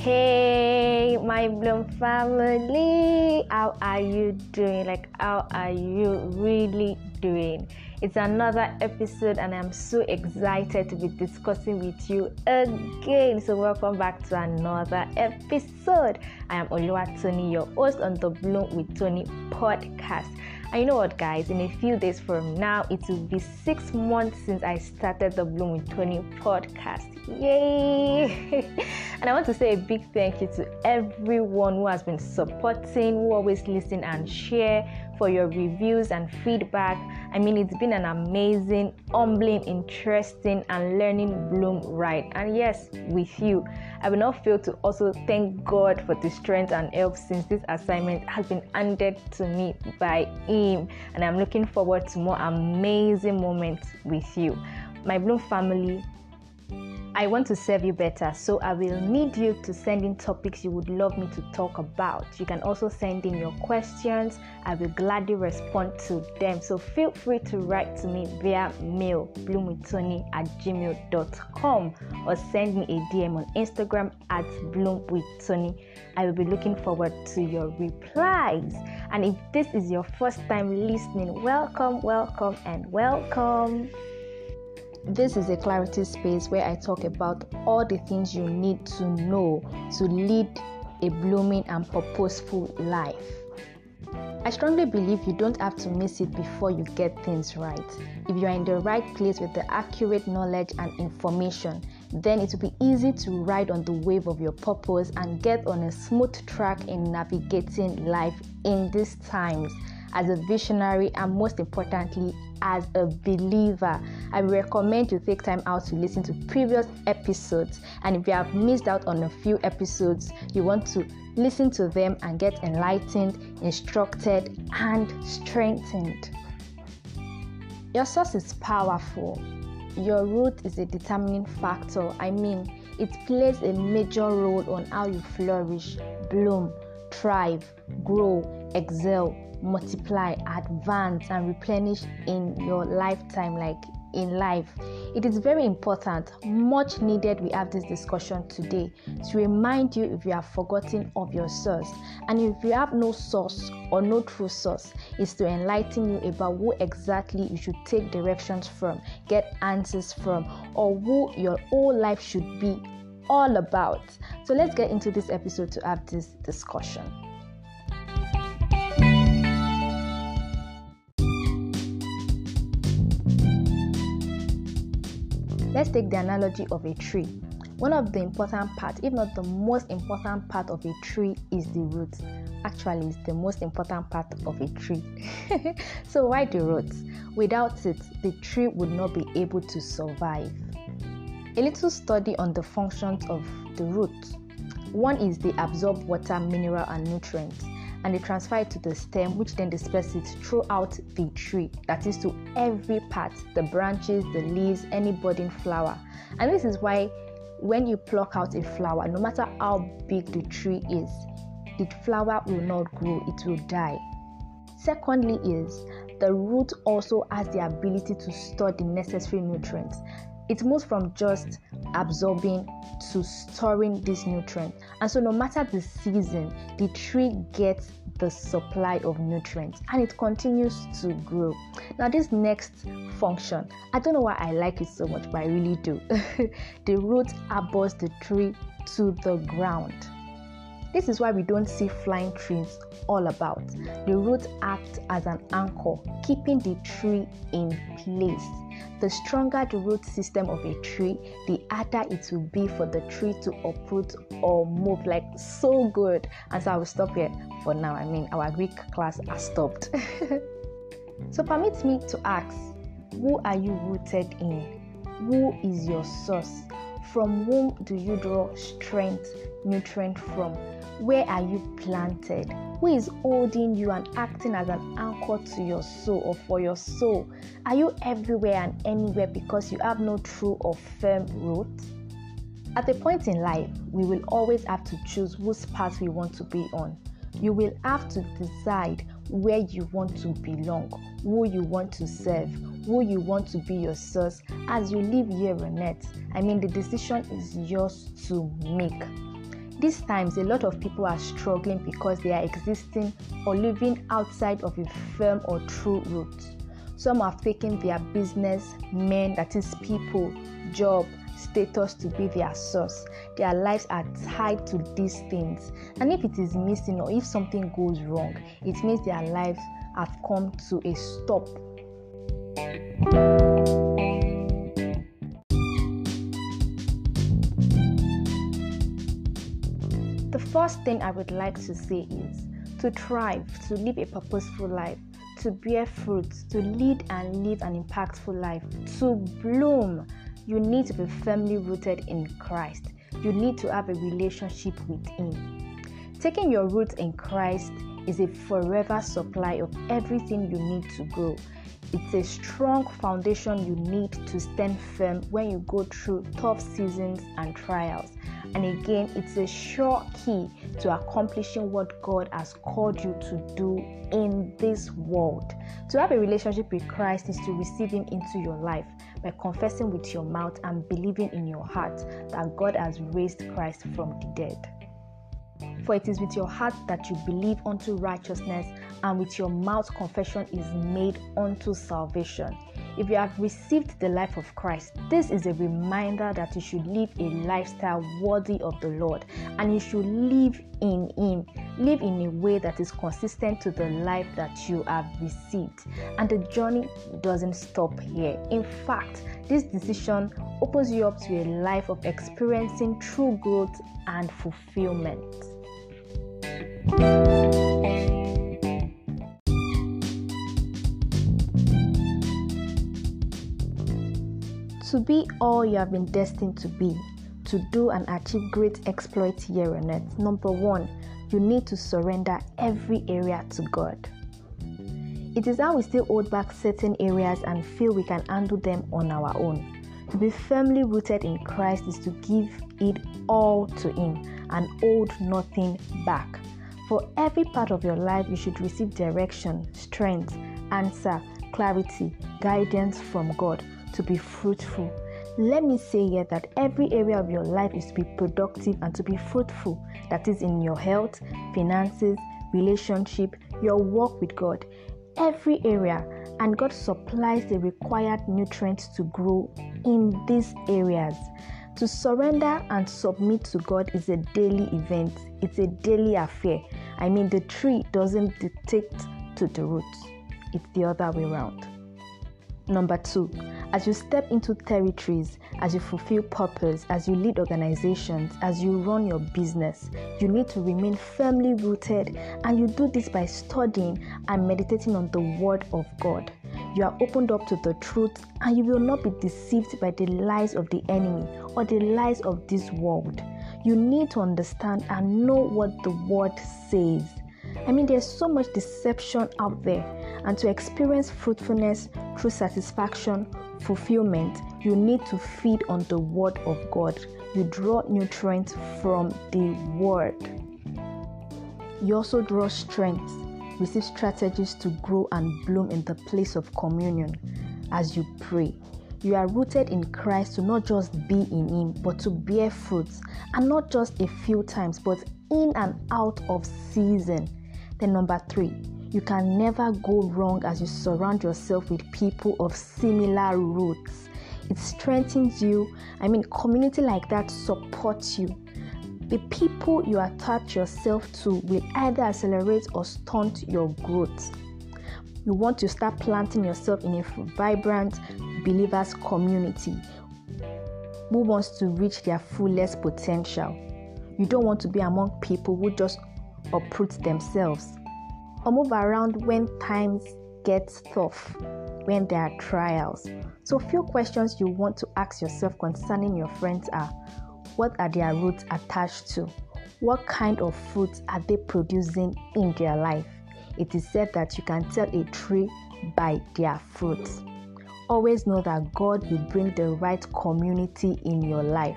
Hey, my Bloom family, how are you doing? Like, how are you really doing? It's another episode, and I'm so excited to be discussing with you again. So, welcome back to another episode. I am Oluwa Toni, your host on the Bloom with Toni podcast. And you know what, guys? In a few days from now, it will be six months since I started the Bloom with Toni podcast. Yay! and I want to say a big thank you to everyone who has been supporting, who always listen and share for your reviews and feedback. I mean, it's been an amazing, humbling, interesting, and learning bloom ride. And yes, with you, I will not fail to also thank God for the strength and help since this assignment has been handed to me by Him. And I'm looking forward to more amazing moments with you. My Bloom family, I want to serve you better, so I will need you to send in topics you would love me to talk about. You can also send in your questions. I will gladly respond to them. So feel free to write to me via mail bloomwithtoni at gmail.com or send me a DM on Instagram at bloomwithtoni. I will be looking forward to your replies. And if this is your first time listening, welcome, welcome, and welcome. This is a clarity space where I talk about all the things you need to know to lead a blooming and purposeful life. I strongly believe you don't have to miss it before you get things right. If you are in the right place with the accurate knowledge and information, then it will be easy to ride on the wave of your purpose and get on a smooth track in navigating life in these times as a visionary and most importantly as a believer. I recommend you take time out to listen to previous episodes. And if you have missed out on a few episodes, you want to listen to them and get enlightened, instructed, and strengthened. Your source is powerful. Your root is a determining factor. I mean, it plays a major role on how you flourish, bloom, thrive, grow, excel, multiply, advance, and replenish in your lifetime, like in life. It is very important, much needed. We have this discussion today to remind you if you have forgotten of your source, and if you have no source or no true source, is to enlighten you about who exactly you should take directions from, get answers from, or who your whole life should be all about. So let's get into this episode to have this discussion. Let's take the analogy of a tree. One of the important parts, if not the most important part of a tree, is the roots. Actually, it's the most important part of a tree. so, why the roots? Without it, the tree would not be able to survive. A little study on the functions of the root. One is they absorb water, mineral, and nutrients and they transfer it to the stem, which then disperses throughout the tree. That is to every part the branches, the leaves, any budding flower. And this is why when you pluck out a flower, no matter how big the tree is, the flower will not grow, it will die. Secondly, is the root also has the ability to store the necessary nutrients. It moves from just mm. absorbing to storing this nutrient. And so, no matter the season, the tree gets the supply of nutrients and it continues to grow. Now, this next function, I don't know why I like it so much, but I really do. the root abhors the tree to the ground. This is why we don't see flying trees all about. The roots act as an anchor, keeping the tree in place. The stronger the root system of a tree, the harder it will be for the tree to uproot or move. Like so good. And so I will stop here for now. I mean, our Greek class has stopped. so permit me to ask, who are you rooted in? Who is your source? From whom do you draw strength, nutrient from? Where are you planted? Who is holding you and acting as an anchor to your soul or for your soul? Are you everywhere and anywhere because you have no true or firm root? At a point in life, we will always have to choose whose path we want to be on. You will have to decide where you want to belong, who you want to serve, who you want to be your source as you live here on earth. I mean, the decision is yours to make. These times, a lot of people are struggling because they are existing or living outside of a firm or true root. Some have taken their business, men, that is, people, job, status to be their source. Their lives are tied to these things. And if it is missing or if something goes wrong, it means their lives have come to a stop. The first thing I would like to say is to thrive, to live a purposeful life, to bear fruit, to lead and live an impactful life, to bloom you need to be firmly rooted in Christ. You need to have a relationship with Him. Taking your roots in Christ is a forever supply of everything you need to grow. It's a strong foundation you need to stand firm when you go through tough seasons and trials. And again, it's a sure key to accomplishing what God has called you to do in this world. To have a relationship with Christ is to receive Him into your life by confessing with your mouth and believing in your heart that God has raised Christ from the dead. For it is with your heart that you believe unto righteousness, and with your mouth confession is made unto salvation. If you have received the life of Christ, this is a reminder that you should live a lifestyle worthy of the Lord and you should live in Him. Live in a way that is consistent to the life that you have received. And the journey doesn't stop here. In fact, this decision opens you up to a life of experiencing true growth and fulfillment. To be all you have been destined to be, to do and achieve great exploits here on earth, number one, you need to surrender every area to God. It is how we still hold back certain areas and feel we can handle them on our own. To be firmly rooted in Christ is to give it all to Him and hold nothing back. For every part of your life, you should receive direction, strength, answer, clarity, guidance from God to be fruitful. Let me say here that every area of your life is to be productive and to be fruitful. That is in your health, finances, relationship, your work with God. Every area, and God supplies the required nutrients to grow in these areas. To surrender and submit to God is a daily event, it's a daily affair. I mean, the tree doesn't dictate to the roots, it's the other way around. Number two, as you step into territories, as you fulfill purpose, as you lead organizations, as you run your business, you need to remain firmly rooted, and you do this by studying and meditating on the Word of God. You are opened up to the truth, and you will not be deceived by the lies of the enemy or the lies of this world. You need to understand and know what the Word says. I mean, there's so much deception out there, and to experience fruitfulness through satisfaction, fulfillment, you need to feed on the Word of God. You draw nutrients from the Word. You also draw strength, receive strategies to grow and bloom in the place of communion as you pray. You are rooted in Christ to not just be in Him, but to bear fruits, and not just a few times, but in and out of season. Then, number three, you can never go wrong as you surround yourself with people of similar roots. It strengthens you. I mean, community like that supports you. The people you attach yourself to will either accelerate or stunt your growth. You want to start planting yourself in a vibrant believers community who wants to reach their fullest potential. You don't want to be among people who just uproot themselves or move around when times get tough, when there are trials. So, few questions you want to ask yourself concerning your friends are what are their roots attached to? What kind of fruits are they producing in their life? It is said that you can tell a tree by their fruits. Always know that God will bring the right community in your life,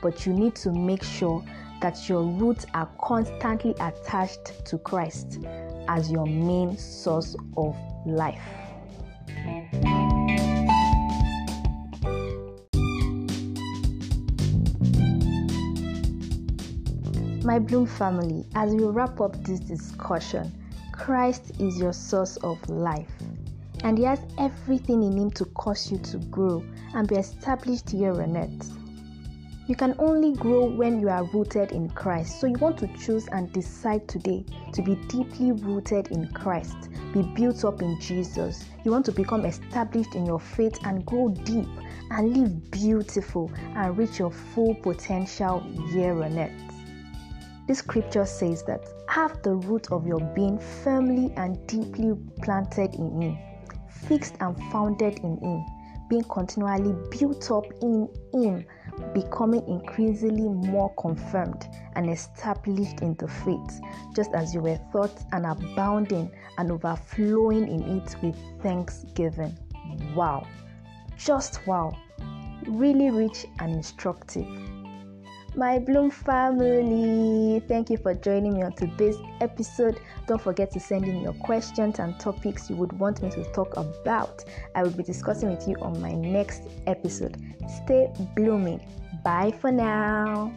but you need to make sure that your roots are constantly attached to Christ as your main source of life. My Bloom family, as we wrap up this discussion, Christ is your source of life, and He has everything in Him to cause you to grow and be established here on earth. You can only grow when you are rooted in Christ. So you want to choose and decide today to be deeply rooted in Christ, be built up in Jesus. You want to become established in your faith and grow deep and live beautiful and reach your full potential here on earth. This scripture says that have the root of your being firmly and deeply planted in Him, fixed and founded in Him, being continually built up in Him, becoming increasingly more confirmed and established in the faith, just as you were taught and abounding and overflowing in it with thanksgiving. Wow! Just wow! Really rich and instructive my Bloom family. Thank you for joining me on today's episode. Don't forget to send in your questions and topics you would want me to talk about. I will be discussing with you on my next episode. Stay blooming. Bye for now.